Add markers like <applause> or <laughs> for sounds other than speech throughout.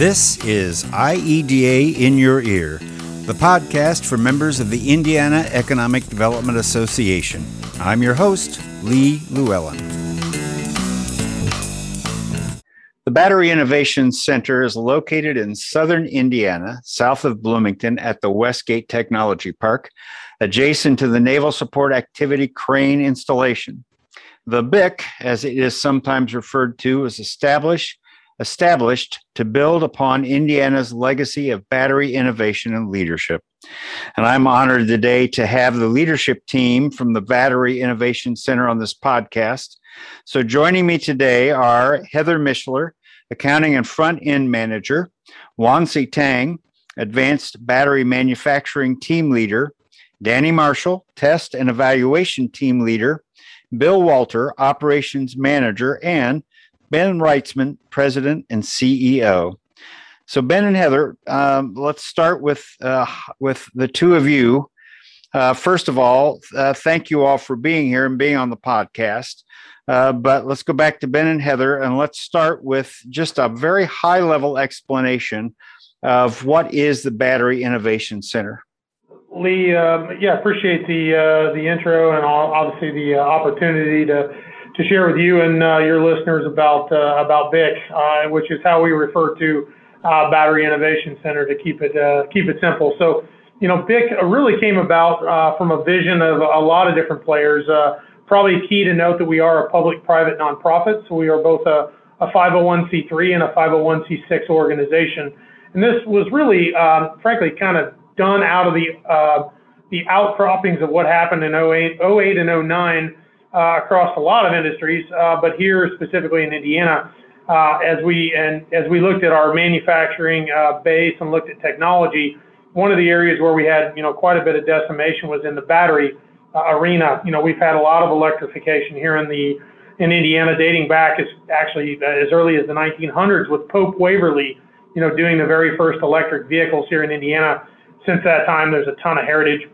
This is IEDA in Your Ear, the podcast for members of the Indiana Economic Development Association. I'm your host, Lee Llewellyn. The Battery Innovation Center is located in southern Indiana, south of Bloomington at the Westgate Technology Park, adjacent to the Naval Support Activity Crane installation. The BIC, as it is sometimes referred to, was established established to build upon Indiana's legacy of battery innovation and leadership. And I'm honored today to have the leadership team from the Battery Innovation Center on this podcast. So joining me today are Heather Mishler, Accounting and Front End Manager, Wansi Tang, Advanced Battery Manufacturing Team Leader, Danny Marshall, Test and Evaluation Team Leader, Bill Walter, Operations Manager, and Ben Wrightsman, President and CEO. So Ben and Heather, um, let's start with uh, with the two of you. Uh, first of all, uh, thank you all for being here and being on the podcast. Uh, but let's go back to Ben and Heather and let's start with just a very high level explanation of what is the Battery Innovation Center. Lee, um, yeah, appreciate the uh, the intro and obviously the uh, opportunity to to share with you and uh, your listeners about uh, about BIC, uh, which is how we refer to uh, Battery Innovation Center to keep it uh, keep it simple. So, you know, BIC really came about from a vision of a lot of different players. probably key to note that we are a public-private nonprofit, so we are both a, a 501c3 and a 501c6 organization. And this was really, um, frankly, kind of done out of the the outcroppings of what happened in 08, 08 and 09 uh, across a lot of industries, uh, but here specifically in Indiana, uh, as we and as we looked at our manufacturing base and looked at technology, one of the areas where we had you know quite a bit of decimation was in the battery arena. You know, we've had a lot of electrification here in the in Indiana, dating back as actually as early as the 1900s with Pope Waverley, you know, doing the very first electric vehicles here in Indiana. Since that time, there's a ton of heritage.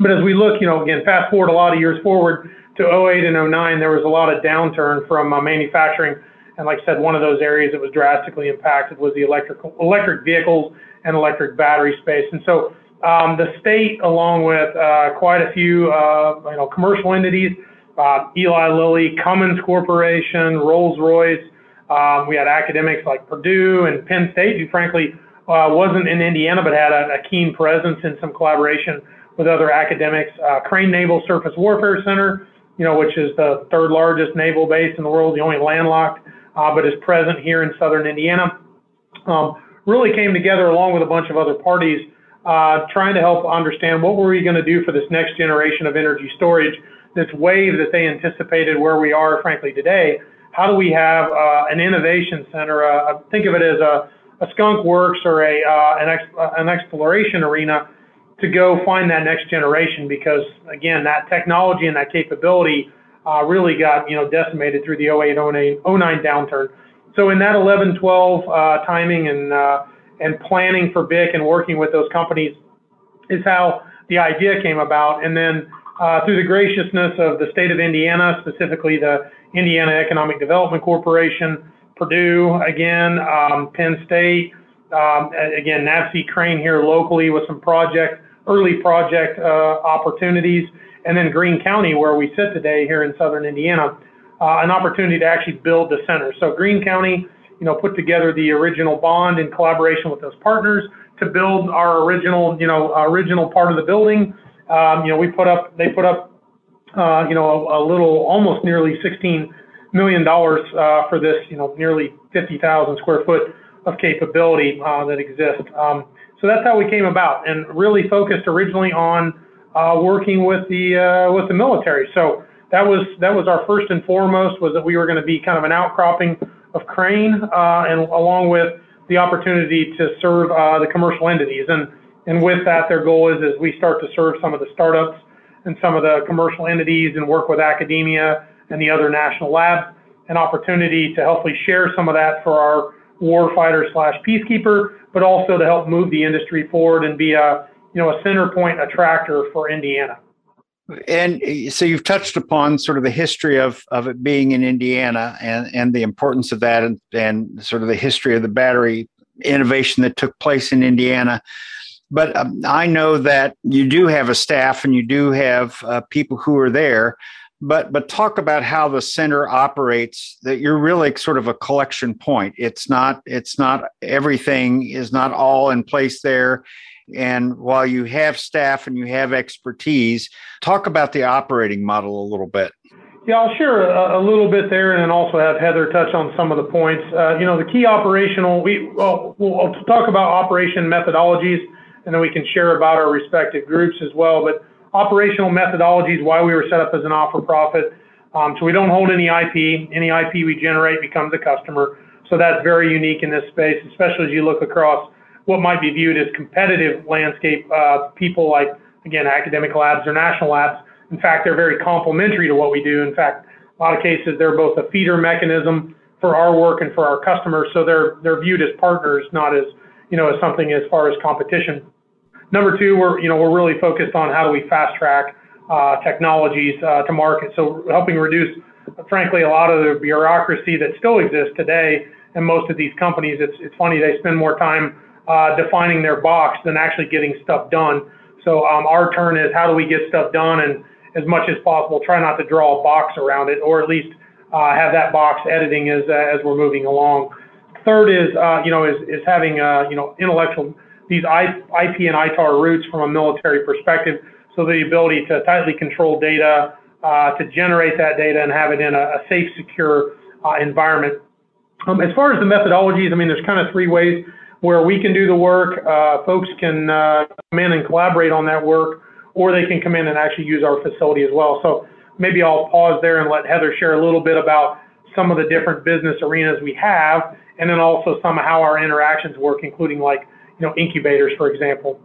But as we look, you know, again, fast forward a lot of years forward, to 08 and 09, there was a lot of downturn from uh, manufacturing. And like I said, one of those areas that was drastically impacted was the electric electric vehicles and electric battery space. And so um, the state, along with uh, quite a few uh, you know commercial entities, uh, Eli Lilly, Cummins Corporation, Rolls Royce. Um, we had academics like Purdue and Penn State, who frankly uh, wasn't in Indiana but had a, a, keen presence in some collaboration with other academics. Uh, Crane Naval Surface Warfare Center you know, which is the third largest naval base in the world, the only landlocked, uh, but is present here in southern Indiana. Um, really came together along with a bunch of other parties, uh, trying to help understand what were we going to do for this next generation of energy storage, this wave that they anticipated where we are, frankly, today. How do we have uh, an innovation center? Uh, think of it as a, a skunk works or a uh, an, ex- an exploration arena to go find that next generation because again that technology and that capability uh, really got you know decimated through the 08 09, 09 downturn. So in that 11 12 uh, timing and uh, and planning for BIC and working with those companies is how the idea came about. And then uh, through the graciousness of the state of Indiana specifically the Indiana Economic Development Corporation Purdue again um, Penn State um, again, NAVSEA Crane here locally with some project, early project uh, opportunities, and then Greene County, where we sit today here in southern Indiana, uh, an opportunity to actually build the center. So Greene County, you know, put together the original bond in collaboration with those partners to build our original, you know, original part of the building. Um, you know, we put up, they put up, uh, you know, a, a, little, almost nearly 16 million dollars uh, for this, you know, nearly 50,000 square foot of capability uh, that exists. Um, so that's how we came about, and really focused originally on uh, working with the uh, with the military. So that was that was our first and foremost was that we were going to be kind of an outcropping of Crane, uh, and along with the opportunity to serve uh, the commercial entities. And and with that, their goal is as we start to serve some of the startups and some of the commercial entities and work with academia and the other national labs, an opportunity to hopefully share some of that for our warfighter slash peacekeeper, but also to help move the industry forward and be a you know a center point attractor for Indiana. And so you've touched upon sort of the history of, of it being in Indiana and, and the importance of that and, and sort of the history of the battery innovation that took place in Indiana. But um, I know that you do have a staff and you do have uh, people who are there. But but talk about how the center operates. That you're really sort of a collection point. It's not it's not everything is not all in place there. And while you have staff and you have expertise, talk about the operating model a little bit. Yeah, I'll share a, a, little bit there, and then also have Heather touch on some of the points. Uh, you know, the key operational. We well, we'll talk about operation methodologies, and then we can share about our respective groups as well. But operational methodologies, why we were set up as an not-for-profit. Um, so we don't hold any IP. Any IP we generate becomes a customer. So that's very unique in this space, especially as you look across what might be viewed as competitive landscape. Uh, people like again academic labs or national labs in fact, they're very complementary to what we do. In fact, a lot of cases they're both a feeder mechanism for our work and for our customers. So they're they're viewed as partners, not as you know as something as far as competition. Number two, we're you know we're really focused on how do we fast track uh, technologies uh, to market. So helping reduce, frankly, a lot of the bureaucracy that still exists today in most of these companies. It's it's funny they spend more time uh, defining their box than actually getting stuff done. So um, our turn is how do we get stuff done and as much as possible, try not to draw a box around it, or at least uh, have that box editing as uh, as we're moving along. Third is uh, you know is is having uh, you know intellectual these IP and ITAR routes from a military perspective, so the ability to tightly control data, uh, to generate that data and have it in a, a safe, secure uh, environment. Um, as far as the methodologies, I mean, there's kind of three ways where we can do the work. folks can come in and collaborate on that work or they can come in and actually use our facility as well. So maybe I'll pause there and let Heather share a little bit about some of the different business arenas we have, and then also some of how our interactions work, including like know incubators, for example.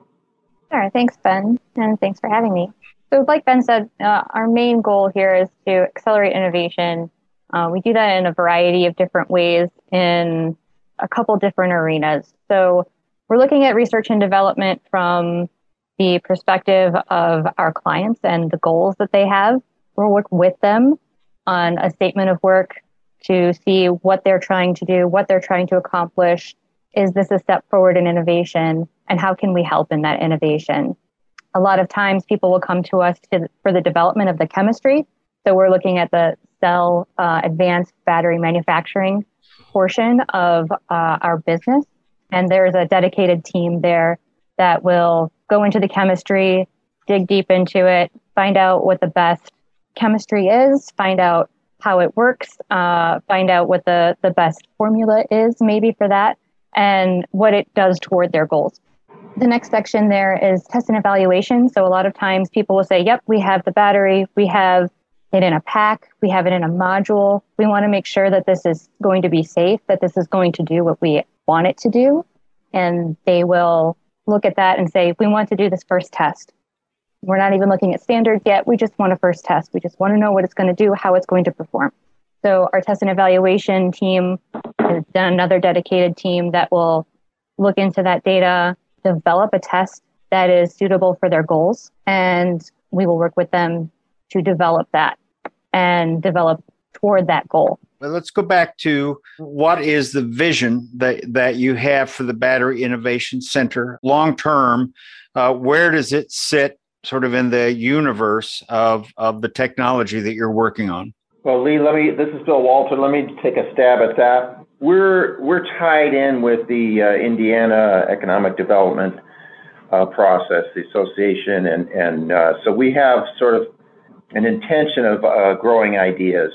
Sure. Thanks, Ben, and thanks for having me. So, like Ben said, uh, our main goal here is to accelerate innovation. Uh, we do that in a variety of different ways in a couple different arenas. So, we're looking at research and development from the perspective of our clients and the goals that they have. We'll work with them on a statement of work to see what they're trying to do, what they're trying to accomplish. Is this a step forward in innovation? And how can we help in that innovation? A lot of times people will come to us to, for the development of the chemistry. So we're looking at the cell uh, advanced battery manufacturing portion of uh, our business. And there's a dedicated team there that will go into the chemistry, dig deep into it, find out what the best chemistry is, find out how it works, uh, find out what the, the best formula is maybe for that, and what it does toward their goals. The next section there is test and evaluation. So a lot of times people will say, yep, we have the battery, we have it in a pack, we have it in a module. We want to make sure that this is going to be safe, that this is going to do what we want it to do. And they will look at that and say, we want to do this first test. We're not even looking at standards yet. We just want a first test. We just want to know what it's going to do, how it's going to perform. So our test and evaluation team has done another dedicated team that will look into that data, develop a test that is suitable for their goals, and we will work with them to develop that and develop toward that goal. Well, let's go back to what is the vision that, that you have for the Battery Innovation Center long term? Uh, where does it sit sort of in the universe of, of the technology that you're working on? Well, Lee, let me. This is Bill Walter. Let me take a stab at that. We're we're tied in with the uh, Indiana Economic Development uh, process, the association, and and uh, so we have sort of an intention of uh, growing ideas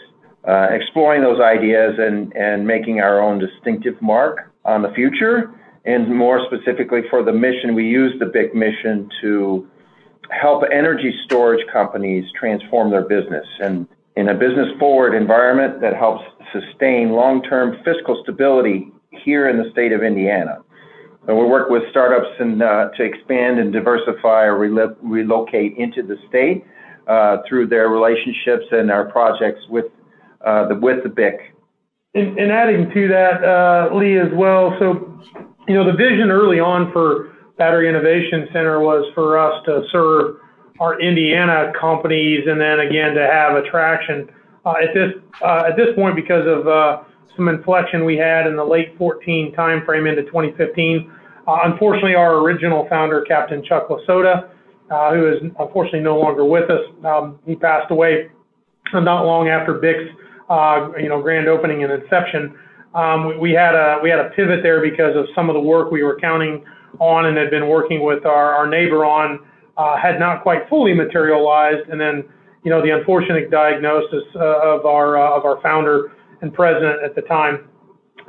uh, exploring those ideas and, and making our own distinctive mark on the future. And more specifically for the mission, we use the BIC mission to help energy storage companies transform their business and in a business forward environment that helps sustain long term fiscal stability here in the state of Indiana. So we work with startups and, uh, to expand and diversify or relo- relocate into the state uh, through their relationships and our projects with uh, the, with the BIC. And, and adding to that, uh, Lee, as well. So, you know, the vision early on for Battery Innovation Center was for us to serve our Indiana companies, and then again to have attraction uh, at this uh, at this point because of uh, some inflection we had in the late 14 timeframe into 2015. Uh, unfortunately, our original founder, Captain Chuck Lasoda, uh, who is unfortunately no longer with us, um, he passed away not long after uh, you know grand opening and inception. Um, we, we, had a we had a pivot there because of some of the work we were counting on and had been working with our, our neighbor on uh, had not quite fully materialized, and then you know the unfortunate diagnosis uh, of our uh, of our founder and president at the time.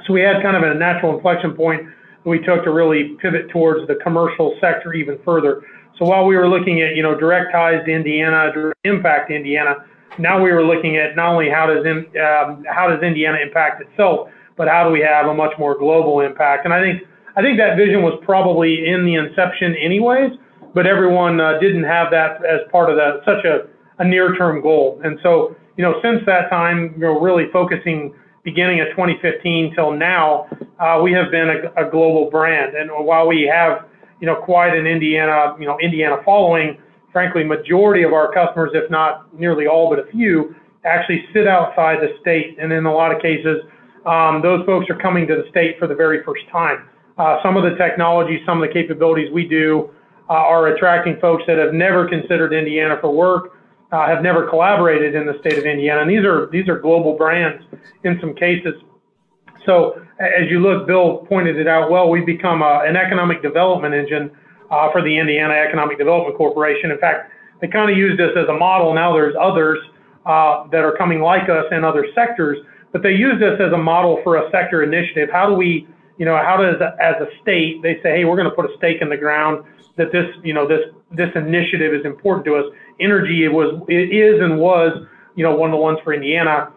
So we had kind of a natural inflection point that we took to really pivot towards the commercial sector even further. So while we were looking at you know direct ties to Indiana, impact Indiana, now we were looking at not only how does in, um, how does Indiana impact itself, but how do we have a much more global impact? And I think I think that vision was probably in the inception anyways, but everyone uh, didn't have that as part of that such a, a near-term goal. And so you know since that time, you know really focusing beginning of 2015 till now, uh, we have been a, a global brand. And while we have you know quite an Indiana you know Indiana following frankly, majority of our customers, if not nearly all but a few, actually sit outside the state. And in a lot of cases, um, those folks are coming to the state for the very first time. Uh, some of the technology, some of the capabilities we do uh, are attracting folks that have never considered Indiana for work, uh, have never collaborated in the state of Indiana. And these are, these are global brands in some cases. So as you look, Bill pointed it out well, we've become a, an economic development engine uh, for the Indiana Economic Development Corporation. In fact, they kind of used us as a model. Now there's others uh, that are coming like us in other sectors, but they used us as a model for a sector initiative. How do we, you know, how does as a state they say, hey, we're going to put a stake in the ground that this, you know, this this initiative is important to us. Energy it was it is and was, you know, one of the ones for Indiana.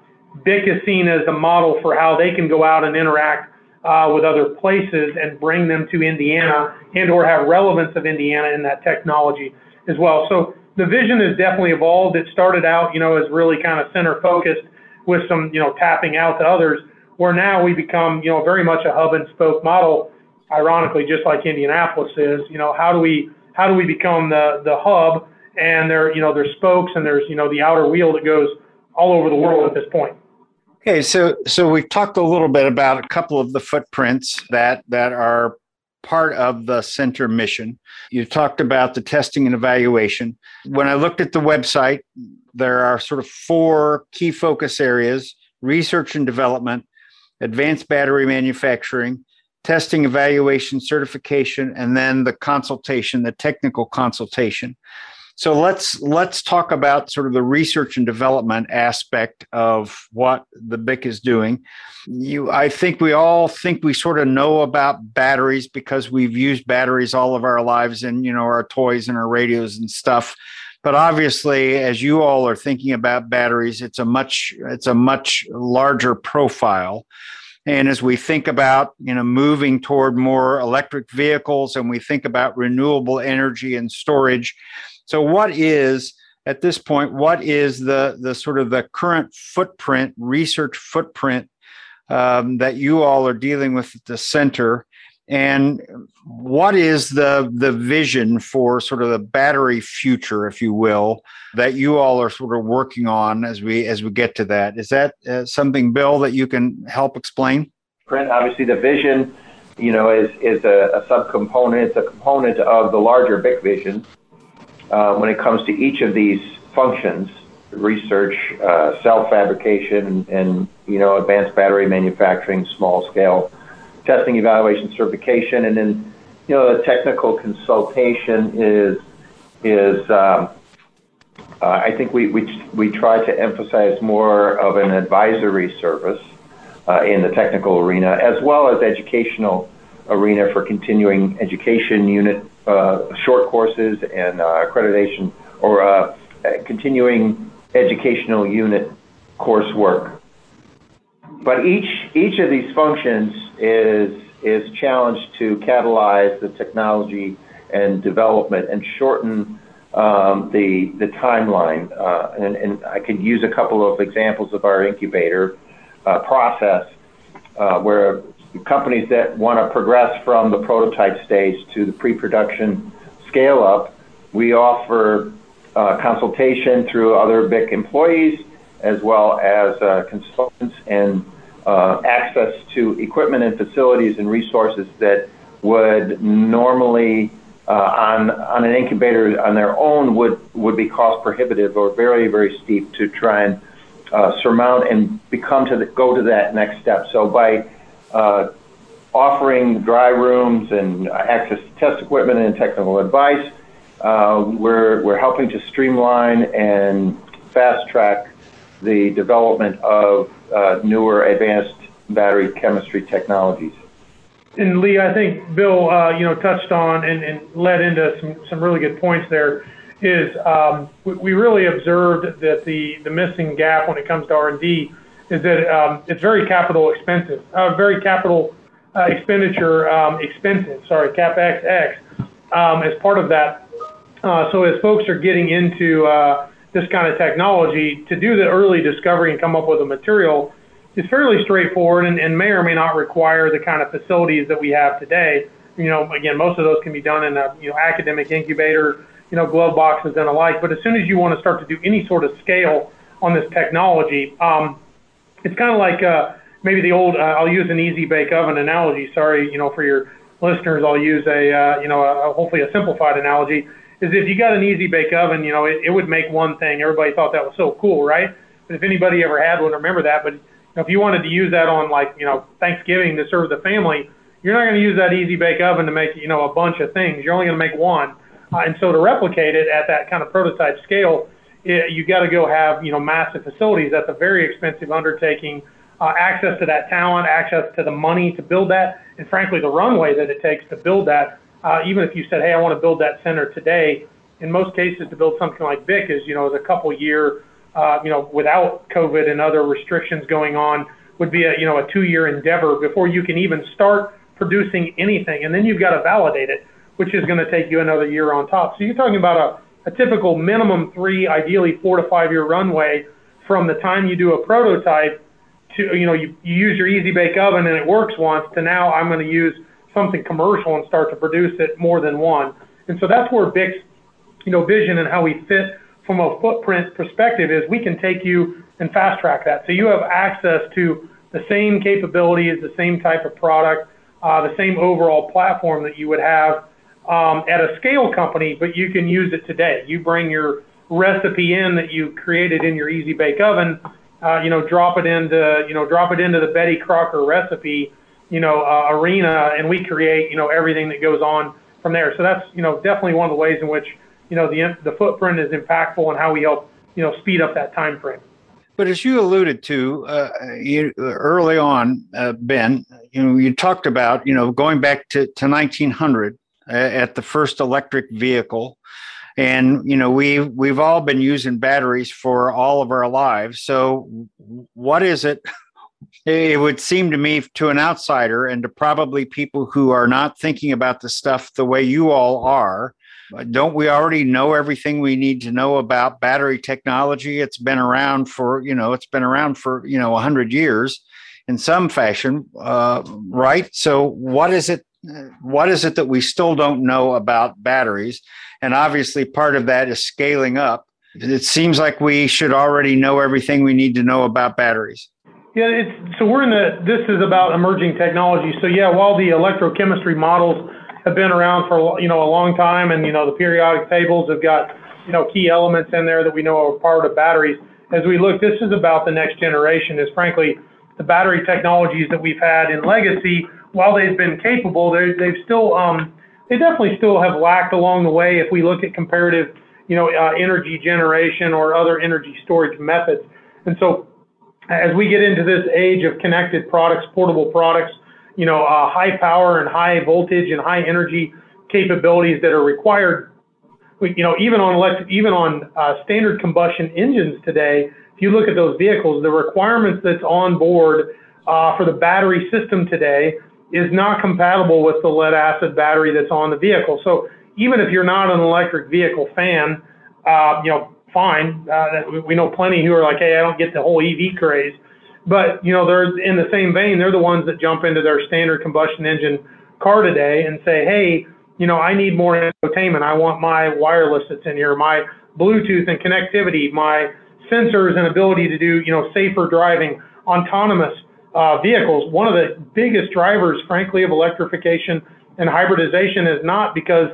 BIC is seen as the model for how they can go out and interact uh, with other places and bring them to Indiana and or have relevance of Indiana in that technology as well. So the vision has definitely evolved. It started out, you know, as really kind of center focused with some, you know, tapping out to others, where now we become, you know, very much a hub and spoke model. Ironically, just like Indianapolis is, you know, how do we how do we become the the hub and there, you know, there's spokes and there's, you know, the outer wheel that goes all over the world at this point. Okay, so so we've talked a little bit about a couple of the footprints that that are part of the center mission. You talked about the testing and evaluation. When I looked at the website, there are sort of four key focus areas: research and development, advanced battery manufacturing, testing, evaluation, certification, and then the consultation, the technical consultation. So let's let's talk about sort of the research and development aspect of what the BIC is doing. You, I think we all think we sort of know about batteries because we've used batteries all of our lives in you know our toys and our radios and stuff. But obviously, as you all are thinking about batteries, it's a much it's a much larger profile. And as we think about, you know, moving toward more electric vehicles and we think about renewable energy and storage, so, what is at this point? What is the the sort of the current footprint, research footprint um, that you all are dealing with at the center? And what is the the vision for sort of the battery future, if you will, that you all are sort of working on as we as we get to that? Is that uh, something, Bill, that you can help explain? Brent, obviously the vision, you know, is is a, a subcomponent. It's a component of the larger BIC vision uh, when it comes to each of these functions research, uh, cell fabrication, and, and, you know advanced battery manufacturing, small scale testing, evaluation, certification, and then you know the technical consultation is is um, uh, I think we, we we try to emphasize more of an advisory service uh, in the technical arena as well as educational arena for continuing education unit uh, short courses and uh, accreditation or uh, continuing educational unit coursework. But each each of these functions is is challenged to catalyze the technology and development and shorten um, the the timeline. Uh, and, and, I could use a couple of examples of our incubator uh, process uh, where companies that want to progress from the prototype stage to the pre-production scale up, we offer uh, consultation through other BIC employees as well as uh, consultants and uh, access to equipment and facilities and resources that would normally uh, on on an incubator on their own would would be cost prohibitive or very very steep to try and uh, surmount and become to the, go to that next step. So by uh, offering dry rooms and access to test equipment and technical advice, uh, we're we're helping to streamline and fast track the development of uh, newer advanced battery chemistry technologies. And Lee, I think Bill, uh, you know, touched on and, and led into some, some really good points there. Is um, we, we, really observed that the, the missing gap when it comes to R&D is that um, it's very capital expensive, uh, very capital uh, expenditure um, expensive. Sorry, capex x um, as part of that. Uh, so as folks are getting into uh, this kind of technology, to do the early discovery and come up with a material is fairly straightforward and, and may or may not require the kind of facilities that we have today. You know, again, most of those can be done in a you know academic incubator, you know, glove boxes and the like. But as soon as you want to start to do any sort of scale on this technology, um, it's kind of like uh, maybe the old. Uh, I'll use an easy bake oven analogy. Sorry, you know, for your listeners, I'll use a uh, you know a, hopefully a simplified analogy. Is if you got an easy bake oven, you know, it, it would make one thing. Everybody thought that was so cool, right? But if anybody ever had one, remember that. But know, if you wanted to use that on like, you know, Thanksgiving to serve the family, you're not going to use that easy bake oven to make, you know, a bunch of things. You're only going to make one. Uh, and so to replicate it at that kind of prototype scale, it, you got to go have, you know, massive facilities. That's a very expensive undertaking. Uh, access to that talent, access to the money to build that, and frankly, the runway that it takes to build that. Uh, even if you said, hey, I want to build that center today, in most cases, to build something like BIC is, you know, is a couple year uh, you know, without COVID and other restrictions going on, would be a you know a two-year endeavor before you can even start producing anything, and then you've got to validate it, which is going to take you another year on top. So you're talking about a, a typical minimum three, ideally four to five-year runway from the time you do a prototype to you know you, you use your easy bake oven and it works once to now I'm going to use something commercial and start to produce it more than one. And so that's where BIC's you know vision and how we fit from a footprint perspective is we can take you and fast track that. So you have access to the same capabilities, the same type of product, uh, the same overall platform that you would have um, at a scale company, but you can use it today. You bring your recipe in that you created in your easy bake oven, uh, you know, drop it into, you know, drop it into the Betty Crocker recipe, you know, uh, arena, and we create, you know, everything that goes on from there. So that's, you know, definitely one of the ways in which you know, the, the footprint is impactful and how we help, you know, speed up that time frame. But as you alluded to uh, you, early on, uh, Ben, you know, you talked about, you know, going back to, to 1900 uh, at the first electric vehicle. And, you know, we, we've all been using batteries for all of our lives. So what is it? It would seem to me to an outsider and to probably people who are not thinking about the stuff the way you all are, don't we already know everything we need to know about battery technology? It's been around for, you know, it's been around for, you know, 100 years in some fashion, uh, right? So what is it? What is it that we still don't know about batteries? And obviously, part of that is scaling up. It seems like we should already know everything we need to know about batteries. Yeah, it's so we're in the. This is about emerging technology. So yeah, while the electrochemistry models have been around for you know a long time, and you know the periodic tables have got you know key elements in there that we know are part of batteries. As we look, this is about the next generation. Is frankly the battery technologies that we've had in legacy. While they've been capable, they've still um, they definitely still have lacked along the way. If we look at comparative, you know, uh, energy generation or other energy storage methods, and so as we get into this age of connected products, portable products, you know, uh, high power and high voltage and high energy capabilities that are required. You know, even on electric, even on uh, standard combustion engines today, if you look at those vehicles, the requirements that's on board uh, for the battery system today is not compatible with the lead acid battery that's on the vehicle. So even if you're not an electric vehicle fan, uh, you know, fine. Uh, we know plenty who are like, hey, I don't get the whole EV craze. But you know, they're in the same vein. They're the ones that jump into their standard combustion engine car today and say, "Hey, you know, I need more infotainment. I want my wireless that's in here, my Bluetooth and connectivity, my sensors and ability to do, you know, safer driving, autonomous uh, vehicles, one of the biggest drivers, frankly, of electrification and hybridization is not because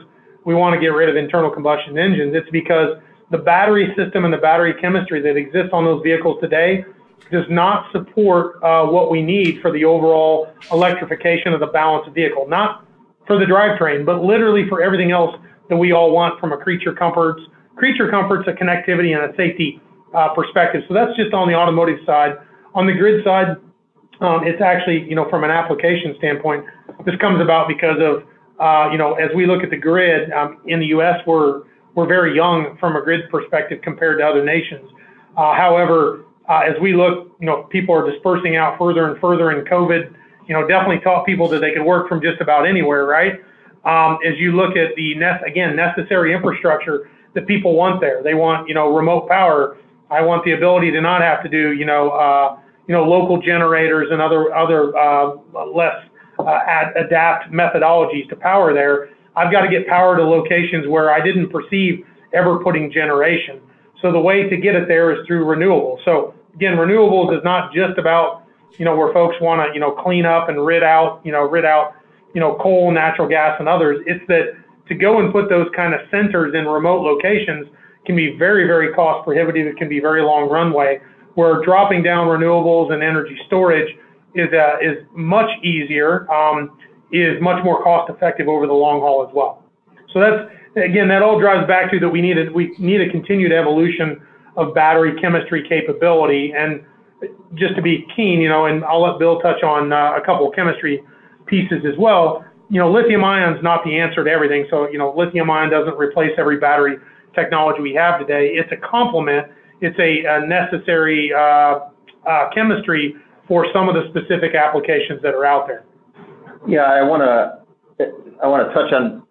we want to get rid of internal combustion engines. It's because the battery system and the battery chemistry that exists on those vehicles today does not support uh, what we need for the overall electrification of the balance of vehicle. Not for the drivetrain, but literally for everything else that we all want from a creature comforts, creature comforts, a connectivity, and a safety uh, perspective. So that's just on the automotive side. On the grid side, um, it's actually, you know, from an application standpoint, this comes about because of, uh, you know, as we look at the grid um, in the U.S., we're we're very young from a grid perspective compared to other nations. Uh, however, uh, as we look, you know, people are dispersing out further and further, and COVID, you know, definitely taught people that they could work from just about anywhere, right? Um, as you look at the again necessary infrastructure that people want there, they want, you know, remote power. I want the ability to not have to do, you know, uh, you know, local generators and other other uh, less uh, ad- adapt methodologies to power there. I've got to get power to locations where I didn't perceive ever putting generation. So the way to get it there is through renewables. So again, renewables is not just about you know where folks want to you know clean up and rid out you know rid out you know coal, natural gas, and others. It's that to go and put those kind of centers in remote locations can be very very cost prohibitive. It can be very long runway. Where dropping down renewables and energy storage is uh, is much easier, um, is much more cost effective over the long haul as well. So that's again that all drives back to that we need a, we need a continued evolution of battery chemistry capability and just to be keen, you know, and I'll let Bill touch on uh, a couple of chemistry pieces as well. You know, lithium ion is not the answer to everything. So, you know, lithium ion doesn't replace every battery technology we have today. It's a complement it's a, a necessary uh, uh, chemistry for some of the specific applications that are out there. Yeah, I want to I want to touch on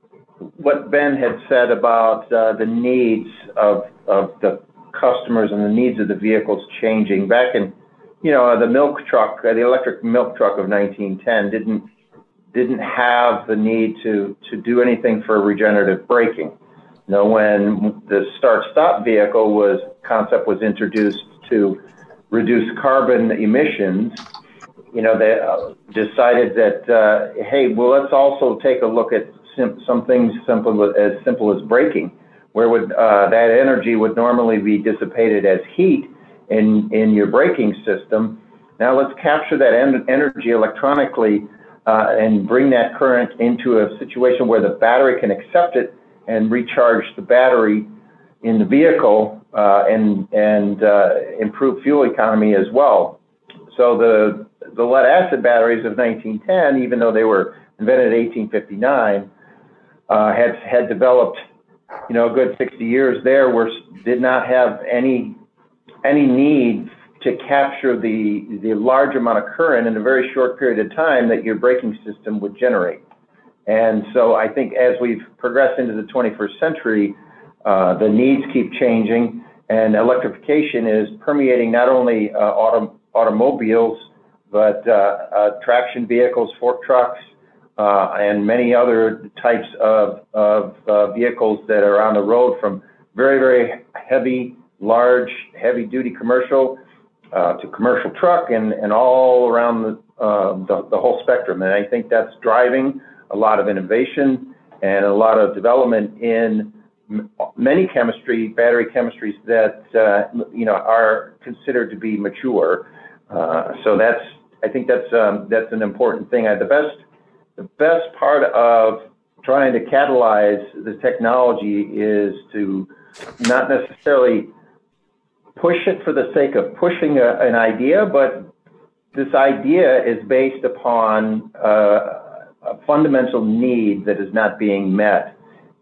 what Ben had said about uh, the needs of of the customers and the needs of the vehicles changing. Back in, you know, the milk truck, the electric milk truck of 1910 didn't didn't have the need to to do anything for regenerative braking. You know, when the start-stop vehicle was concept was introduced to reduce carbon emissions, you know, they uh, decided that uh, hey, well, let's also take a look at sim- some things simple as simple as braking, where would uh, that energy would normally be dissipated as heat in in your braking system. Now let's capture that en- energy electronically uh, and bring that current into a situation where the battery can accept it and recharge the battery in the vehicle uh, and and uh, improve fuel economy as well. So the the lead acid batteries of 1910, even though they were invented in 1859, uh, had had developed, you know, a good 60 years there, were did not have any any need to capture the the large amount of current in a very short period of time that your braking system would generate. And so I think as we've progressed into the 21st century, uh, the needs keep changing, and electrification is permeating not only uh, auto, automobiles, but uh, uh traction vehicles, fork trucks, uh, and many other types of, of uh, vehicles that are on the road from very, very heavy, large, heavy duty commercial to commercial truck and, and all around the, the, the whole spectrum. And I think that's driving a lot of innovation and a lot of development in many chemistry, battery chemistries that uh, you know are considered to be mature. Uh, so that's I think that's um, that's an important thing. Uh, the best the best part of trying to catalyze the technology is to not necessarily push it for the sake of pushing a, an idea, but this idea is based upon uh, a fundamental need that is not being met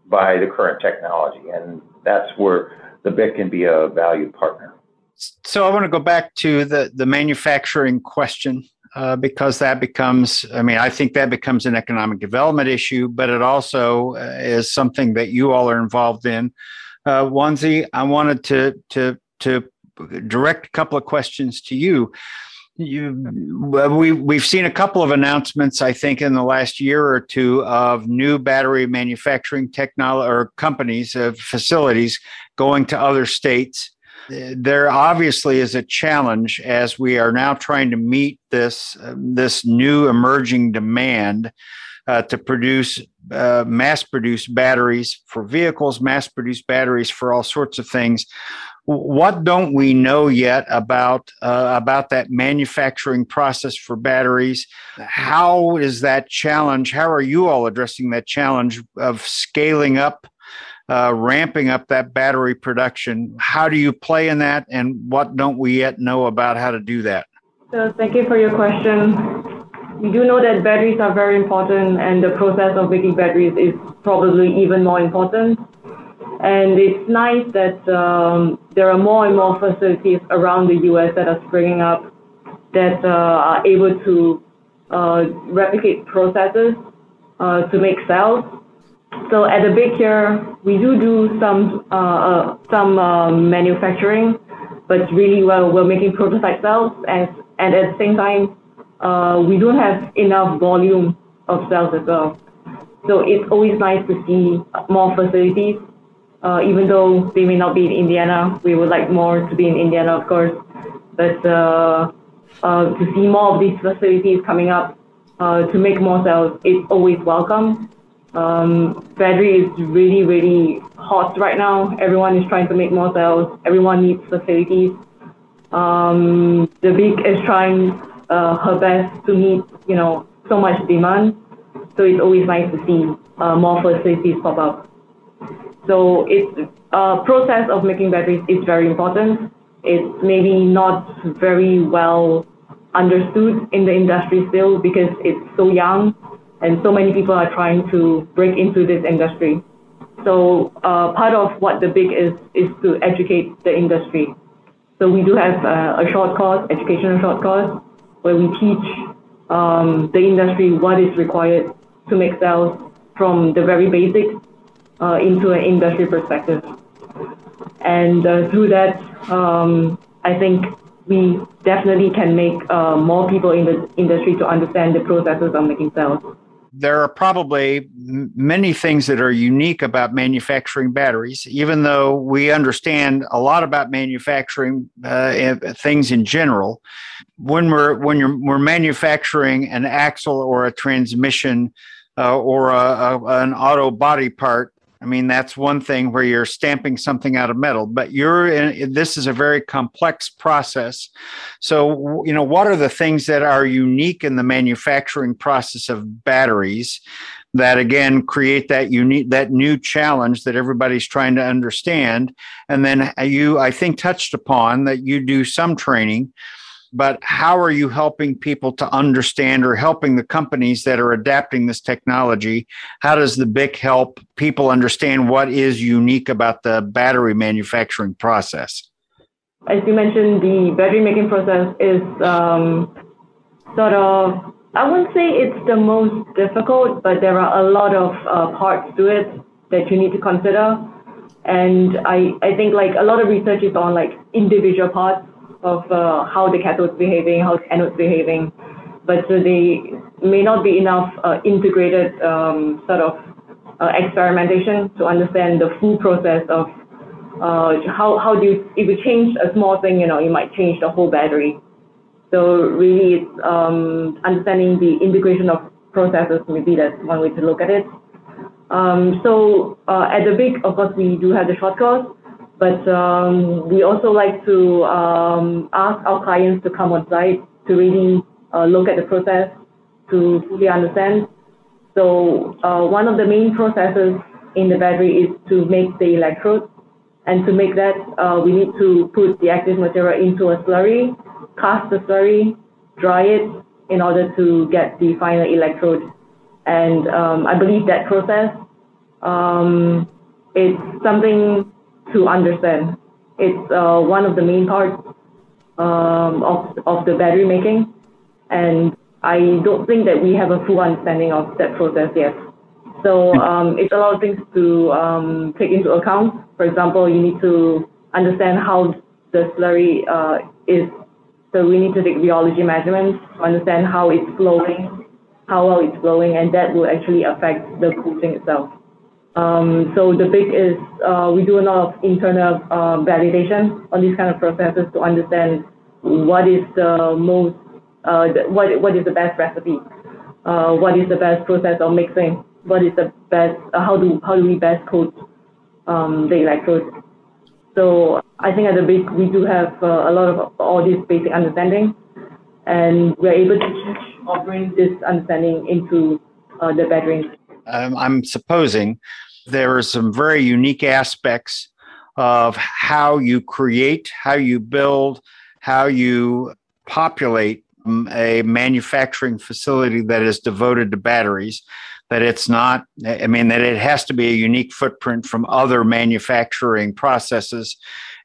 by the current technology. And that's where the BIC can be a valued partner. So I want to go back to the, the manufacturing question uh, because that becomes, I mean, I think that becomes an economic development issue, but it also uh, is something that you all are involved in. Uh, Wanzi, I wanted to, to, to direct a couple of questions to you you, we we've seen a couple of announcements, I think, in the last year or two of new battery manufacturing technology or companies of facilities going to other states. There obviously is a challenge as we are now trying to meet this uh, this new emerging demand uh, to produce uh, mass produce batteries for vehicles, mass produce batteries for all sorts of things. What don't we know yet about uh, about that manufacturing process for batteries? How is that challenge? How are you all addressing that challenge of scaling up, uh, ramping up that battery production? How do you play in that, and what don't we yet know about how to do that? So, thank you for your question we do know that batteries are very important and the process of making batteries is probably even more important. And it's nice that um, there are more and more facilities around the US that are springing up that uh, are able to uh, replicate processes uh, to make cells. So at the here, we do do some uh, uh, some um, manufacturing, but really well, we're making prototype cells, and, and at the same time, uh, we don't have enough volume of cells as well. So it's always nice to see more facilities, uh, even though they may not be in Indiana. We would like more to be in Indiana, of course. But uh, uh to see more of these facilities coming up uh, to make more cells, it's always welcome. Um, battery is really, really hot right now. Everyone is trying to make more cells. Everyone needs facilities. Um, the BIC is trying uh, her best to meet, you know, so much demand. So it's always nice to see uh, more facilities pop up. So it's uh, process of making batteries is very important. It's maybe not very well understood in the industry still because it's so young and so many people are trying to break into this industry. So uh, part of what the BIC is is to educate the industry. So we do have uh, a short course, educational short course, where we teach um, the industry what is required to make cells from the very basic uh, into an industry perspective. And uh, through that, um, I think we definitely can make uh, more people in the industry to understand the processes of making cells there are probably many things that are unique about manufacturing batteries, even though we understand a lot about manufacturing uh, things in general. When we're when you're we're manufacturing an axle or a transmission uh, or a, a, an auto body part, I mean, that's one thing where you're stamping something out of metal, but you're in, this is a very complex process. So, you know, what are the things that are unique in the manufacturing process of batteries that again create that unique, that new challenge that everybody's trying to understand? And then uh, you, I think, touched upon that you do some training but how are you helping people to understand or helping the companies that are adapting this technology? How does the BIC help people understand what is unique about the battery manufacturing process? As you mentioned, the battery making process is um, sort of, I wouldn't say it's the most difficult, but there are a lot of uh, parts to it that you need to consider. And I, I think like a lot of research is on like individual parts of uh, how the cathode's behaving, how the anode's behaving, but uh, they may not be enough uh, integrated um, sort of uh, experimentation to understand the full process of how, how do you, if you change a small thing, you know, you might change the whole battery. So really it's um, understanding the integration of processes, maybe that's one way to look at it. Um, so uh, at the BIC, of course, we do have the short course, but um, we also like to um, ask our clients to come on site to really uh, look at the process to fully understand. So uh, one of the main processes in the battery is to make the electrode. And to make that, uh, we need to put the active material into a slurry, cast the slurry, dry it in order to get the final electrode. And um, I believe that process um, is something to understand. It's uh, one of the main parts um, of, of the battery making, and I don't think that we have a full understanding of that process yet. So um, it's a lot of things to um, take into account. For example, you need to understand how the slurry uh, is. So we need to take rheology measurements to understand how it's flowing, how well it's flowing, and that will actually affect the cooling itself. Um, so the BIC is uh, we do a lot of internal uh, validation on these kind of processes to understand what is the most, uh, what, what is the best recipe, uh, what is the best process of mixing, what is the best, uh, how do how do we best coat um, the electrodes. So I think at the BIC we do have uh, a lot of all this basic understanding, and we're able to bring this understanding into the battery um, I'm supposing there are some very unique aspects of how you create, how you build, how you populate um, a manufacturing facility that is devoted to batteries. That it's not, I mean, that it has to be a unique footprint from other manufacturing processes.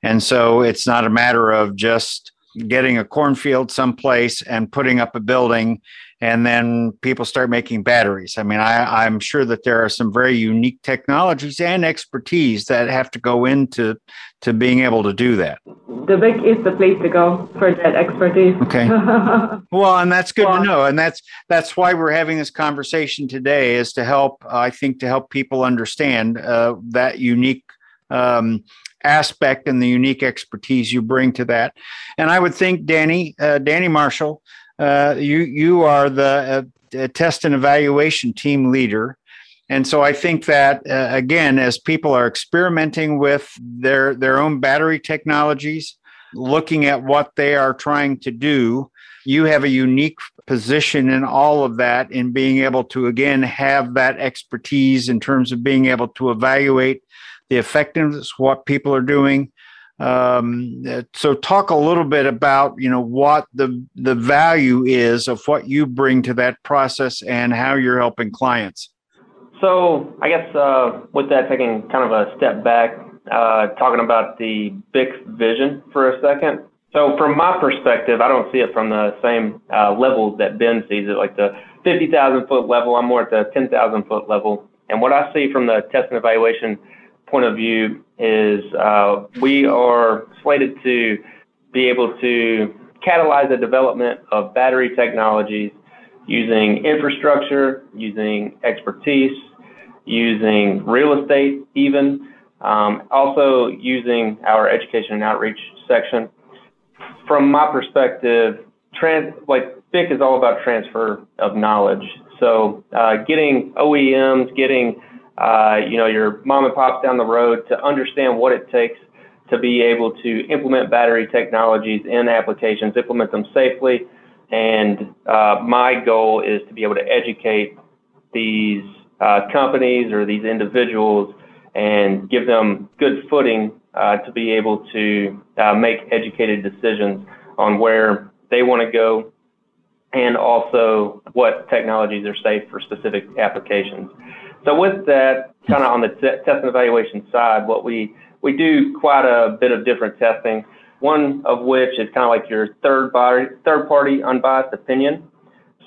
And so it's not a matter of just getting a cornfield someplace and putting up a building and then people start making batteries. I mean, I, I'm sure that there are some very unique technologies and expertise that have to go into to being able to do that. The BIC is the place to go for that expertise. Okay. <laughs> well, and that's good well, to know, and that's that's why we're having this conversation today is to help. I think to help people understand uh, that unique. Um, aspect and the unique expertise you bring to that and i would think danny uh, danny marshall uh, you you are the uh, test and evaluation team leader. And so I think that uh, again, as people are experimenting with their their own battery technologies, looking at what they are trying to do, you have a unique position in all of that in being able to again have that expertise in terms of being able to evaluate the effectiveness what people are doing um, so talk a little bit about you know what the the value is of what you bring to that process and how you're helping clients. So I guess uh, with that, taking kind of a step back, uh, talking about the BIC vision for a second. So from my perspective, I don't see it from the same uh, level that Ben sees it, like the 50,000 foot level. I'm more at the 10,000 foot level. And what I see from the test and evaluation point of view is uh, we are slated to be able to catalyze the development of battery technologies using infrastructure, using expertise, using real estate, even, um, also using our education and outreach section. From my perspective, trans, like BIC is all about transfer of knowledge. So uh, getting OEMs, getting uh, you know, your mom and pops down the road to understand what it takes to be able to implement battery technologies in applications, implement them safely. And uh, my goal is to be able to educate these uh, companies or these individuals and give them good footing uh, to be able to uh, make educated decisions on where they want to go and also what technologies are safe for specific applications. So with that, kind of on the t- test and evaluation side, what we we do quite a bit of different testing. One of which is kind of like your third party third party unbiased opinion.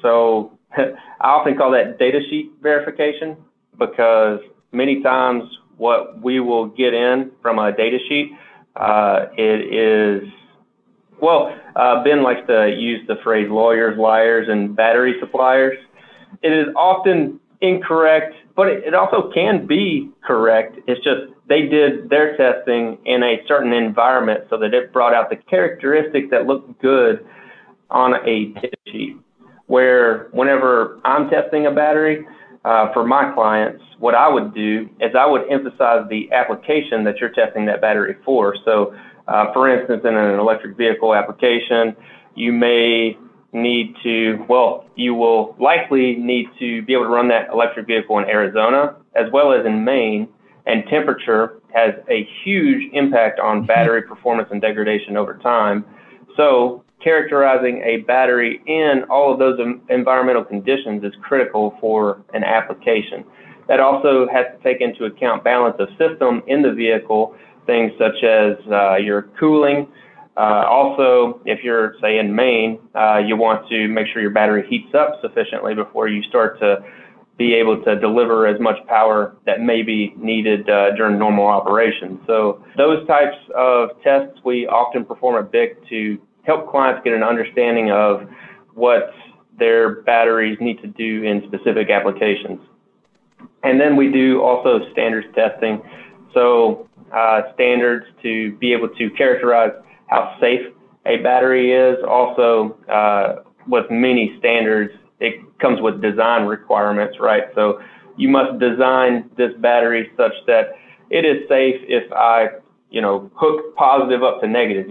So <laughs> I often call that data sheet verification because many times what we will get in from a data sheet, uh, it is well, uh, Ben likes to use the phrase lawyers, liars, and battery suppliers. It is often incorrect but it also can be correct. It's just they did their testing in a certain environment so that it brought out the characteristics that look good on a data sheet. Where whenever I'm testing a battery uh, for my clients, what I would do is I would emphasize the application that you're testing that battery for. So, uh, for instance, in an electric vehicle application, you may need to, well, you will likely need to be able to run that electric vehicle in Arizona as well as in Maine, and temperature has a huge impact on mm-hmm. battery performance and degradation over time. So, characterizing a battery in all of those environmental conditions is critical for an application. That also has to take into account balance of system in the vehicle, things such as uh, your cooling, uh, also, if you're, say, in Maine, uh, you want to make sure your battery heats up sufficiently before you start to be able to deliver as much power that may be needed uh, during normal operation. So those types of tests we often perform at BIC to help clients get an understanding of what their batteries need to do in specific applications. and then we do also standards testing. So uh, standards to be able to characterize how safe a battery is. Also, uh, with many standards, it comes with design requirements, right? So you must design this battery such that it is safe if I, you know, hook positive up to negative,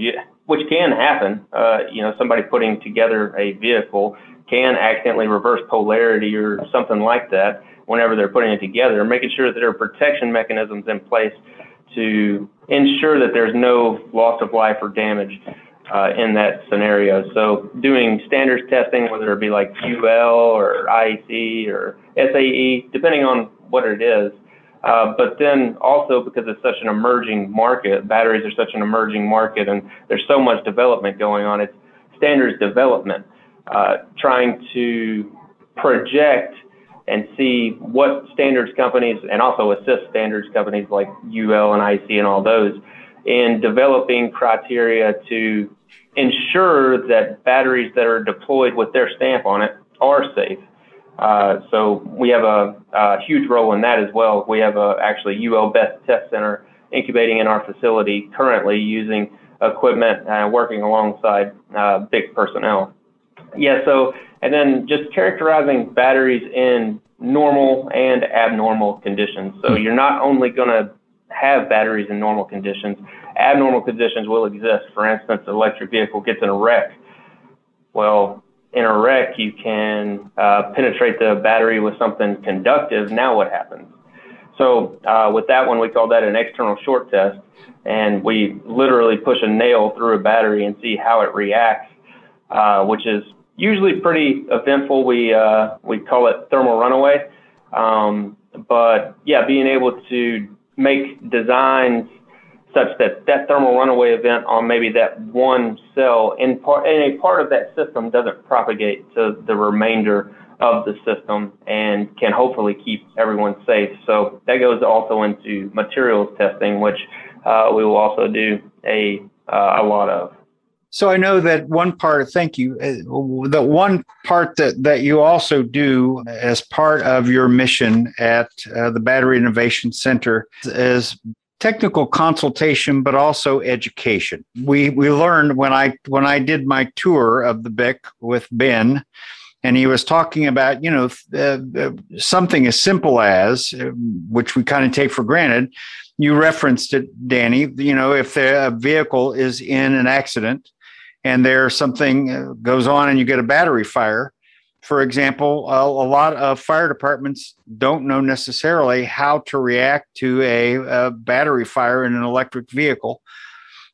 which can happen. Uh, you know, somebody putting together a vehicle can accidentally reverse polarity or something like that whenever they're putting it together, making sure that there are protection mechanisms in place to ensure that there's no loss of life or damage uh, in that scenario. So doing standards testing, whether it be like UL or IEC or SAE, depending on what it is. Uh, but then also because it's such an emerging market, batteries are such an emerging market, and there's so much development going on. It's standards development, uh, trying to project and see what standards companies and also assist standards companies like UL and IC and all those in developing criteria to ensure that batteries that are deployed with their stamp on it are safe. Uh, so we have a, a, huge role in that as well. We have a, actually UL Best Test Center incubating in our facility currently using equipment and working alongside uh, BIC personnel. Yeah, so and then just characterizing batteries in normal and abnormal conditions. So you're not only going to have batteries in normal conditions, abnormal conditions will exist. For instance, an electric vehicle gets in a wreck. Well, in a wreck, you can uh, penetrate the battery with something conductive. Now, what happens? So, uh, with that one, we call that an external short test, and we literally push a nail through a battery and see how it reacts, uh, which is usually pretty eventful. We uh, we call it thermal runaway, um, but yeah, being able to make designs such that that thermal runaway event on maybe that one cell in part in a part of that system doesn't propagate to the remainder of the system and can hopefully keep everyone safe. So that goes also into materials testing, which uh, we will also do a uh, a lot of. So I know that one part. Thank you. Uh, the one part that that you also do as part of your mission at uh, the Battery Innovation Center is technical consultation, but also education. We we learned when I when I did my tour of the BIC with Ben, and he was talking about you know uh, uh, something as simple as uh, which we kind of take for granted. You referenced it, Danny. You know, if the vehicle is in an accident and there's something uh, goes on and you get a battery fire, for example, a, a, lot of fire departments don't know necessarily how to react to a, a, battery fire in an electric vehicle.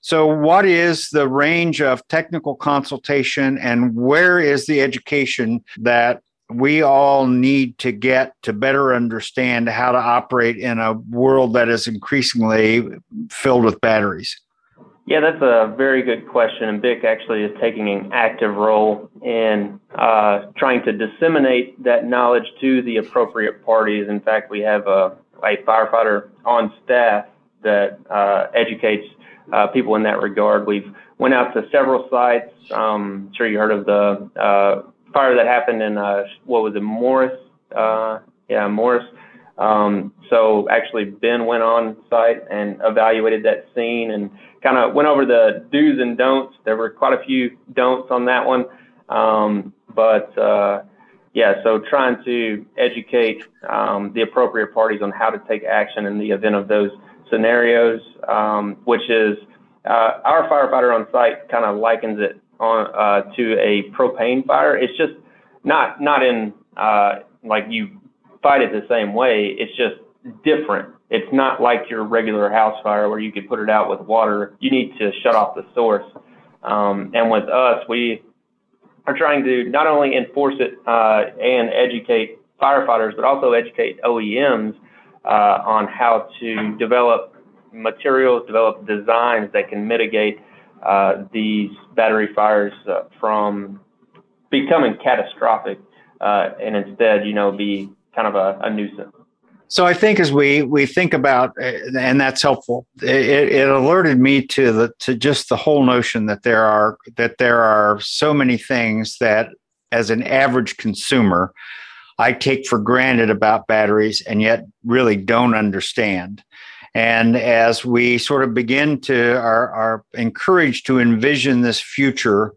So, what is the range of technical consultation and where is the education that we all need to get to better understand how to operate in a world that is increasingly filled with batteries? Yeah, that's a very good question. And BIC actually is taking an active role in uh, trying to disseminate that knowledge to the appropriate parties. In fact, we have a, a firefighter on staff that uh, educates uh, people in that regard. We've went out to several sites. Um, I'm sure you heard of the uh, fire that happened in uh, what was it, Morris? Uh, yeah, Morris. Um, so actually, Ben went on site and evaluated that scene and kind of went over the do's and don'ts. There were quite a few don'ts on that one, um, but uh, yeah, so trying to educate um, the appropriate parties on how to take action in the event of those scenarios, um, which is uh, our firefighter on site kind of likens it on uh, to a propane fire. It's just not not in uh, like you fight it the same way. It's just different. It's not like your regular house fire where you could put it out with water. You need to shut off the source. Um, and with us, we are trying to not only enforce it uh, and educate firefighters, but also educate OEMs uh, on how to develop materials, develop designs that can mitigate uh, these battery fires uh, from becoming catastrophic uh, and instead, you know, be kind of a, a nuisance. So I think as we we think about, and that's helpful. It, it, alerted me to the to just the whole notion that there are that there are so many things that, as an average consumer, I take for granted about batteries and yet really don't understand. And as we sort of begin to are, are encouraged to envision this future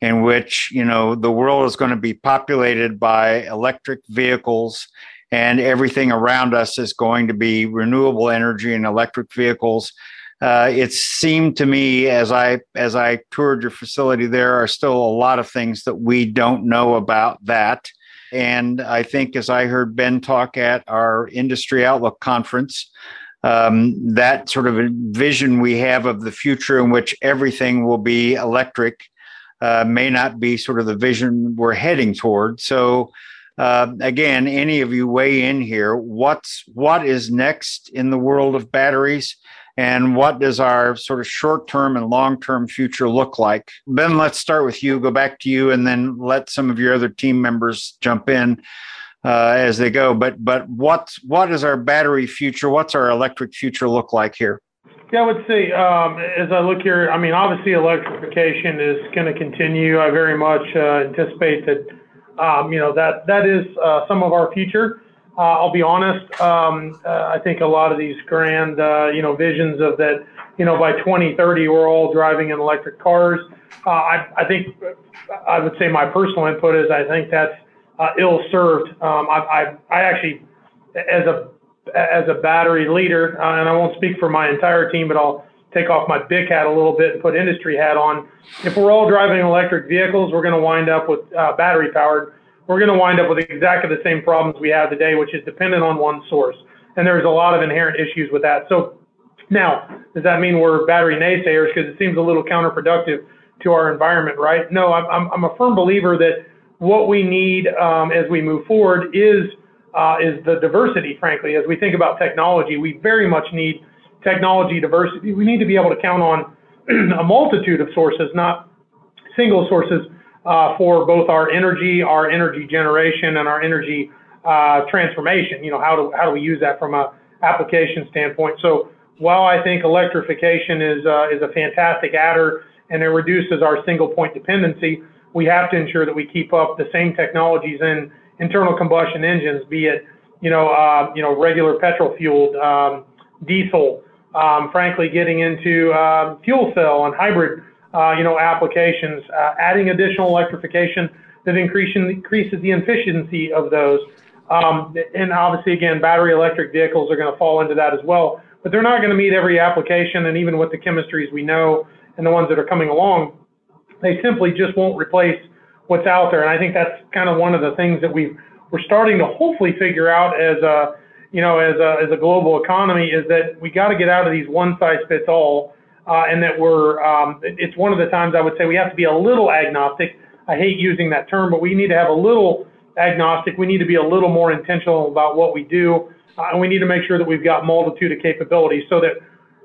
in which you know the world is going to be populated by electric vehicles and everything around us is going to be renewable energy and electric vehicles uh, it seemed to me as I as I toured your facility, there are still a lot of things that we don't know about that. And I think as I heard Ben talk at our Industry Outlook conference, um, that sort of vision we have of the future in which everything will be electric uh, may not be sort of the vision we're heading toward. So. Uh, again, any of you weigh in here. What's what is next in the world of batteries? and what does our sort of short term and long term future look like? Ben, let's start with you, go back to you, and then let some of your other team members jump in. Uh, as they go, but but what what is our battery future? What's our electric future look like here? Yeah, I would say um, as I look here, I mean, obviously electrification is going to continue. I very much uh, anticipate that, um, you know, that that is uh, some of our future. Uh, I'll be honest. Um, uh, I think a lot of these grand, uh, you know, visions of that, you know, by 2030 we're all driving in electric cars. Uh, I, I think I would say my personal input is I think that's uh, ill-served. Um, I, I, I actually, as a as a battery leader, uh, and I won't speak for my entire team, but I'll take off my BIC hat a little bit and put industry hat on. If we're all driving electric vehicles, we're going to wind up with battery powered we're going to wind up with exactly the same problems we have today, which is dependent on one source. And there's a lot of inherent issues with that. So now, does that mean we're battery naysayers? Because it seems a little counterproductive to our environment, right? No, I'm, I'm a firm believer that what we need um, as we move forward is uh, is the diversity. Frankly, as we think about technology, we very much need technology diversity. We need to be able to count on <clears throat> a multitude of sources, not single sources uh, for both our energy, our energy generation, and our energy uh, transformation. You know, how do how do we use that from a application standpoint? So while I think electrification is uh, is a fantastic adder and it reduces our single point dependency, we have to ensure that we keep up the same technologies in internal combustion engines, be it you know uh, you know regular petrol fueled, um, diesel. Um, frankly, getting into uh, fuel cell and hybrid uh, you know, applications, uh, adding additional electrification that increase, increases the efficiency of those. Um, and obviously, again, battery electric vehicles are going to fall into that as well. But they're not going to meet every application, and even with the chemistries we know and the ones that are coming along, they simply just won't replace what's out there. And I think that's kind of one of the things that we we're starting to hopefully figure out as a you know as a as a global economy is that we got to get out of these one size fits all uh, and that we're, um, it's one of the times I would say we have to be a little agnostic. I hate using that term, but we need to have a little agnostic. We need to be a little more intentional about what we do, uh, and we need to make sure that we've got multitude of capabilities so that,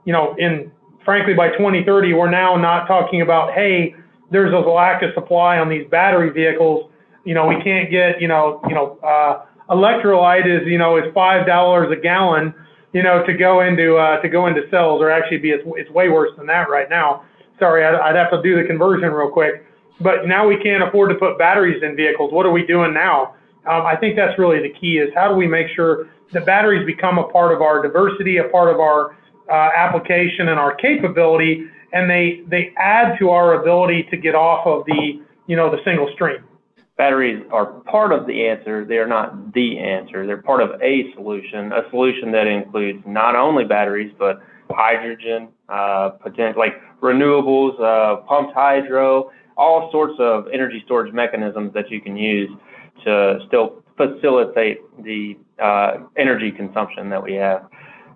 you know, in frankly by 2030 we're now not talking about hey, there's a lack of supply on these battery vehicles. You know, we can't get, you know, you know, uh, electrolyte is, you know, is five dollars a gallon you know, to go into uh, to go into cells, or actually be it's, it's way worse than that right now. Sorry, I'd, I'd have to do the conversion real quick. But now we can't afford to put batteries in vehicles. What are we doing now? Um, I think that's really the key: is how do we make sure the batteries become a part of our diversity, a part of our uh, application and our capability, and they they add to our ability to get off of the you know the single stream batteries are part of the answer. They are not the answer. They're part of a solution, a solution that includes not only batteries, but hydrogen, uh, potential, like renewables, uh, pumped hydro, all sorts of energy storage mechanisms that you can use to still facilitate the uh, energy consumption that we have.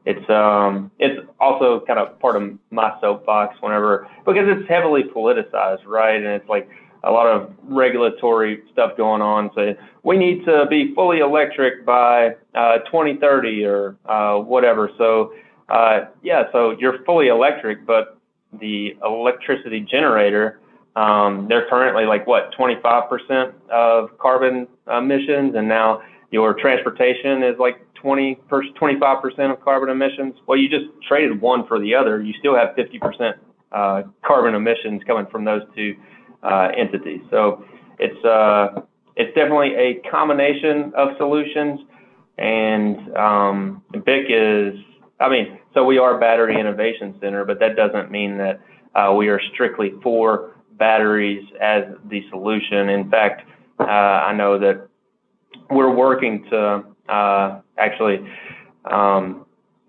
It's um, it's also kind of part of my soapbox whenever because it's heavily politicized, right? And it's like a lot of regulatory stuff going on. So we need to be fully electric by uh, 2030 or uh, whatever. So uh, yeah, so you're fully electric, but the electricity generator, um, they're currently like what 25% of carbon emissions, and now your transportation is like 20 25% of carbon emissions. Well, you just traded one for the other. You still have 50% uh, carbon emissions coming from those two uh, entities. So it's uh, it's definitely a combination of solutions. And um, BIC is, I mean, so we are Battery Innovation Center, but that doesn't mean that uh, we are strictly for batteries as the solution. In fact, uh, I know that we're working to uh, actually um,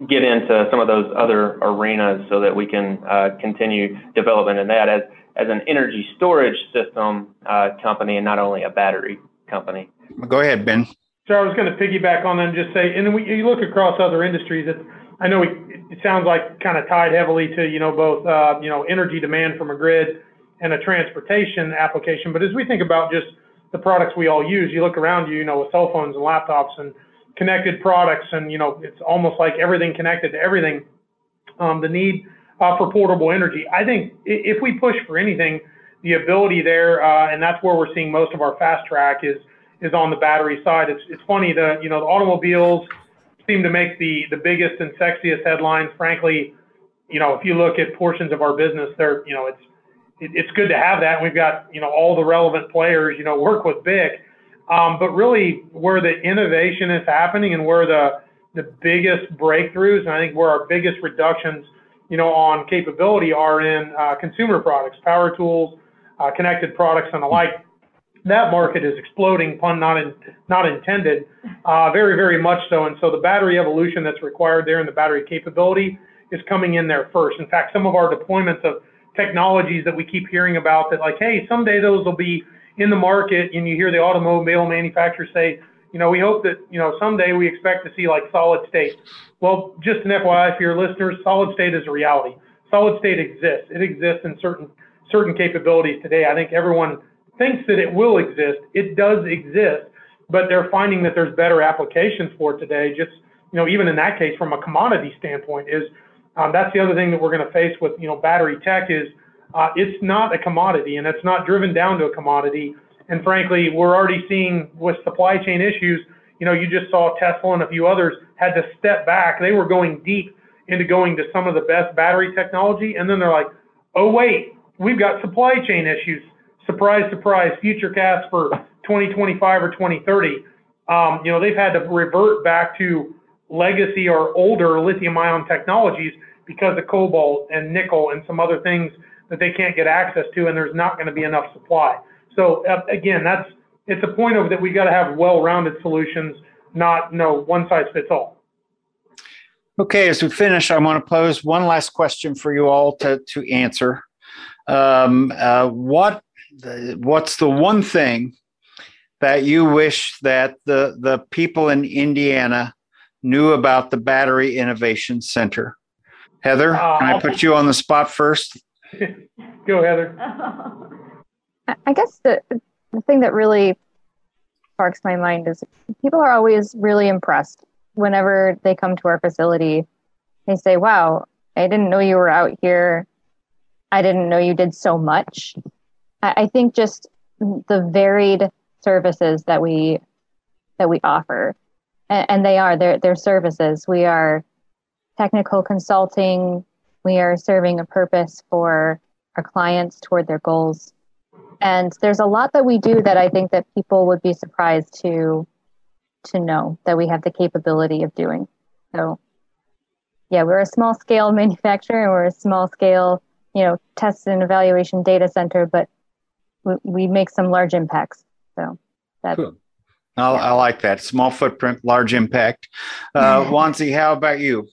get into some of those other arenas so that we can uh, continue development in that as as an energy storage system uh, company and not only a battery company. Go ahead, Ben. So I was going to piggyback on that and just say, and we, you look across other industries. It, I know we, it sounds like kind of tied heavily to you know both uh, you know energy demand from a grid and a transportation application. But as we think about just the products we all use, you look around you, you know, with cell phones and laptops and connected products, and you know, it's almost like everything connected to everything. Um, the need uh, for portable energy. I think if we push for anything, the ability there, uh, and that's where we're seeing most of our fast track is is on the battery side. It's it's funny the you know the automobiles seem to make the the biggest and sexiest headlines. Frankly, you know if you look at portions of our business, they're you know it's it, it's good to have that. We've got you know all the relevant players you know work with BIC, um, but really where the innovation is happening and where the the biggest breakthroughs and I think where our biggest reductions you know on capability are in uh, consumer products, power tools, uh, connected products, and the like. That market is exploding, pun not in, not intended, uh, very very much so. And so the battery evolution that's required there and the battery capability is coming in there first. In fact, some of our deployments of technologies that we keep hearing about that like, hey, someday those will be in the market, and you hear the automobile manufacturers say, you know, we hope that, you know, someday we expect to see like solid state. Well, just an FYI for your listeners, solid state is a reality. Solid state exists. It exists in certain certain capabilities today. I think everyone thinks that it will exist. It does exist, but they're finding that there's better applications for it today. Just, you know, even in that case, from a commodity standpoint, is um, that's the other thing that we're going to face with you know battery tech is uh, it's not a commodity and it's not driven down to a commodity. And frankly, we're already seeing with supply chain issues. You know, you just saw Tesla and a few others had to step back. They were going deep into going to some of the best battery technology, and then they're like, "Oh wait, we've got supply chain issues." Surprise, surprise. Future cast for 2025 or 2030. Um, you know, they've had to revert back to legacy or older lithium ion technologies because of cobalt and nickel and some other things that they can't get access to, and there's not going to be enough supply. So uh, again, that's it's a point of that we got to have well-rounded solutions, not no one size fits all. Okay, as we finish, I want to pose one last question for you all to to answer. Um, uh, what what's the one thing that you wish that the the people in Indiana knew about the Battery Innovation Center? Heather, uh, can I put you on the spot first? <laughs> Go, Heather. <laughs> I guess the, the thing that really sparks my mind is people are always really impressed whenever they come to our facility. They say, Wow, I didn't know you were out here. I didn't know you did so much. I, I think just the varied services that we that we offer and, and they are they're, they're services we are technical consulting. We are serving a purpose for our clients toward their goals. And there's a lot that we do that I think that people would be surprised to to know that we have the capability of doing. So yeah, we're a small scale <laughs> manufacturer and we're a small scale, you know, test and evaluation data center, but we, we make some large impacts. So that's cool. I, yeah. I like that. Small footprint, large impact. Uh, <laughs> Wanzi, how about you?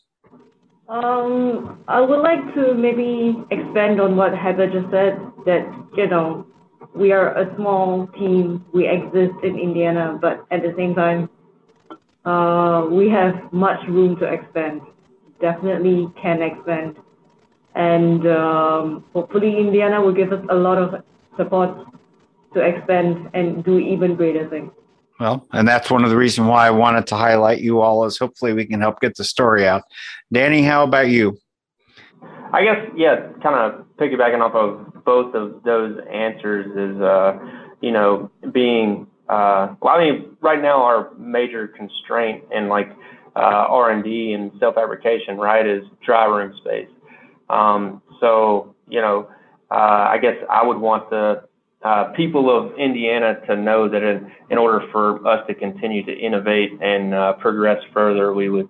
Um, I would like to maybe expand on what Heather just said, that, you know, we are a small team. We exist in Indiana, but at the same time, uh, we have much room to expand. Definitely can expand. And um, hopefully Indiana will give us a lot of support to expand and do even greater things. Well, and that's one of the reasons why I wanted to highlight you all is hopefully we can help get the story out. Danny, how about you? I guess yeah, kind of piggybacking off of both of those answers is uh, you know being uh, well, I mean right now our major constraint in like uh, R and D and cell fabrication right is dry room space. Um, so you know uh, I guess I would want the uh, people of Indiana to know that in, in, order for us to continue to innovate and uh, progress further, we would,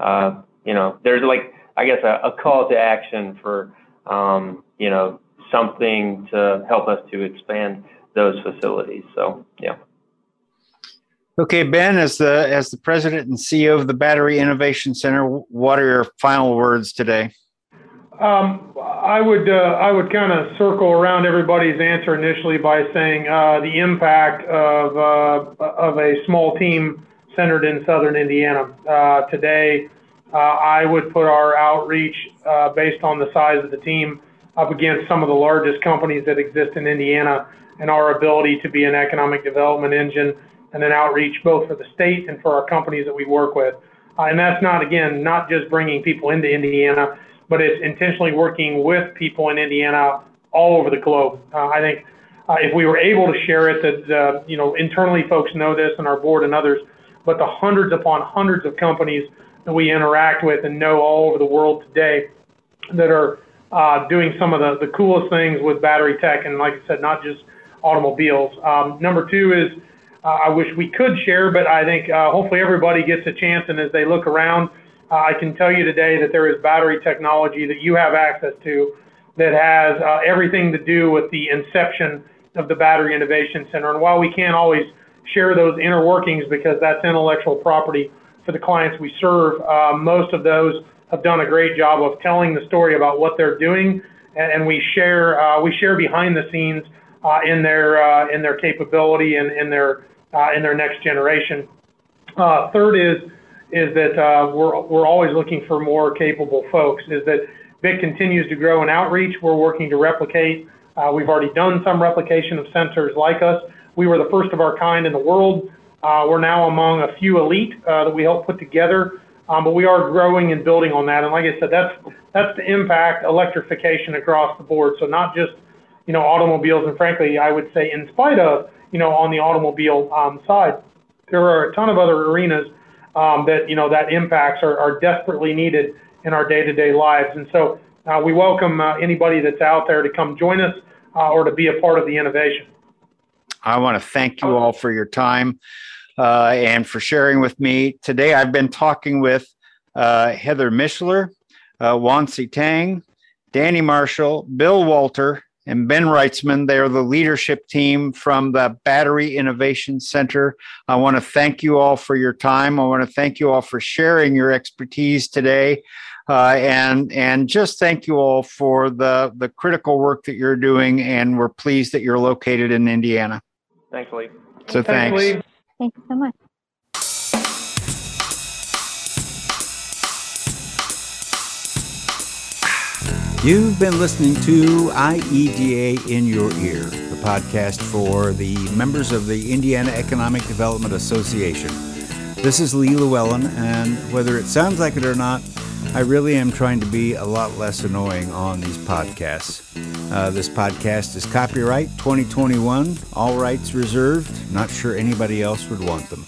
uh, you know, there's like, I guess, a, a call to action for, um, you know, something to help us to expand those facilities. So, yeah. Okay, Ben, as the as the president and CEO of the Battery Innovation Center, what are your final words today? Um, I would uh, I would kind of circle around everybody's answer initially by saying uh, the impact of uh, of a small team centered in Southern Indiana. Uh, today, uh, I would put our outreach uh, based on the size of the team up against some of the largest companies that exist in Indiana and our ability to be an economic development engine and an outreach both for the state and for our companies that we work with. and that's not again not just bringing people into Indiana but it's intentionally working with people in Indiana all over the globe. Uh, I think uh, if we were able to share it, that uh, you know internally folks know this and our board and others, but the hundreds upon hundreds of companies that we interact with and know all over the world today that are uh, doing some of the, the coolest things with battery tech and like I said, not just automobiles. Um, number two is uh, I wish we could share, but I think uh, hopefully everybody gets a chance and as they look around uh, I can tell you today that there is battery technology that you have access to that has uh, everything to do with the inception of the Battery Innovation Center. And while we can't always share those inner workings because that's intellectual property for the clients we serve, uh, most of those have done a great job of telling the story about what they're doing, and, and we share uh, we share behind the scenes uh, in their uh, in their capability and in their in their next generation. third is is that uh, we're, we're always looking for more capable folks, is that BIC continues to grow in outreach. We're working to replicate. Uh, we've already done some replication of centers like us. We were the first of our kind in the world. Uh, we're now among a few elite uh, that we helped put together, um, but we are growing and building on that. And like I said, that's that's the impact electrification across the board. So not just you know automobiles, and frankly, I would say in spite of you know on the automobile um, side, there are a ton of other arenas um, that you know that impacts are, are desperately needed in our day-to-day lives. And so uh, we welcome uh, anybody that's out there to come join us uh, or to be a part of the innovation. I want to thank you all for your time uh, and for sharing with me today. I've been talking with uh, Heather Mishler, uh, Wansi Tang, Danny Marshall, Bill Walter, and Ben Wrightsman. They are the leadership team from the Battery Innovation Center. I want to thank you all for your time. I want to thank you all for sharing your expertise today. Uh, and and just thank you all for the the critical work that you're doing, and we're pleased that you're located in Indiana. Thanks, Lee. So thanks. thanks. Thank you so much. You've been listening to IEDA in Your Ear, the podcast for the members of the Indiana Economic Development Association. This is Lee Llewellyn, and whether it sounds like it or not, I really am trying to be a lot less annoying on these podcasts. Uh, this podcast is copyright 2021, all rights reserved. Not sure anybody else would want them.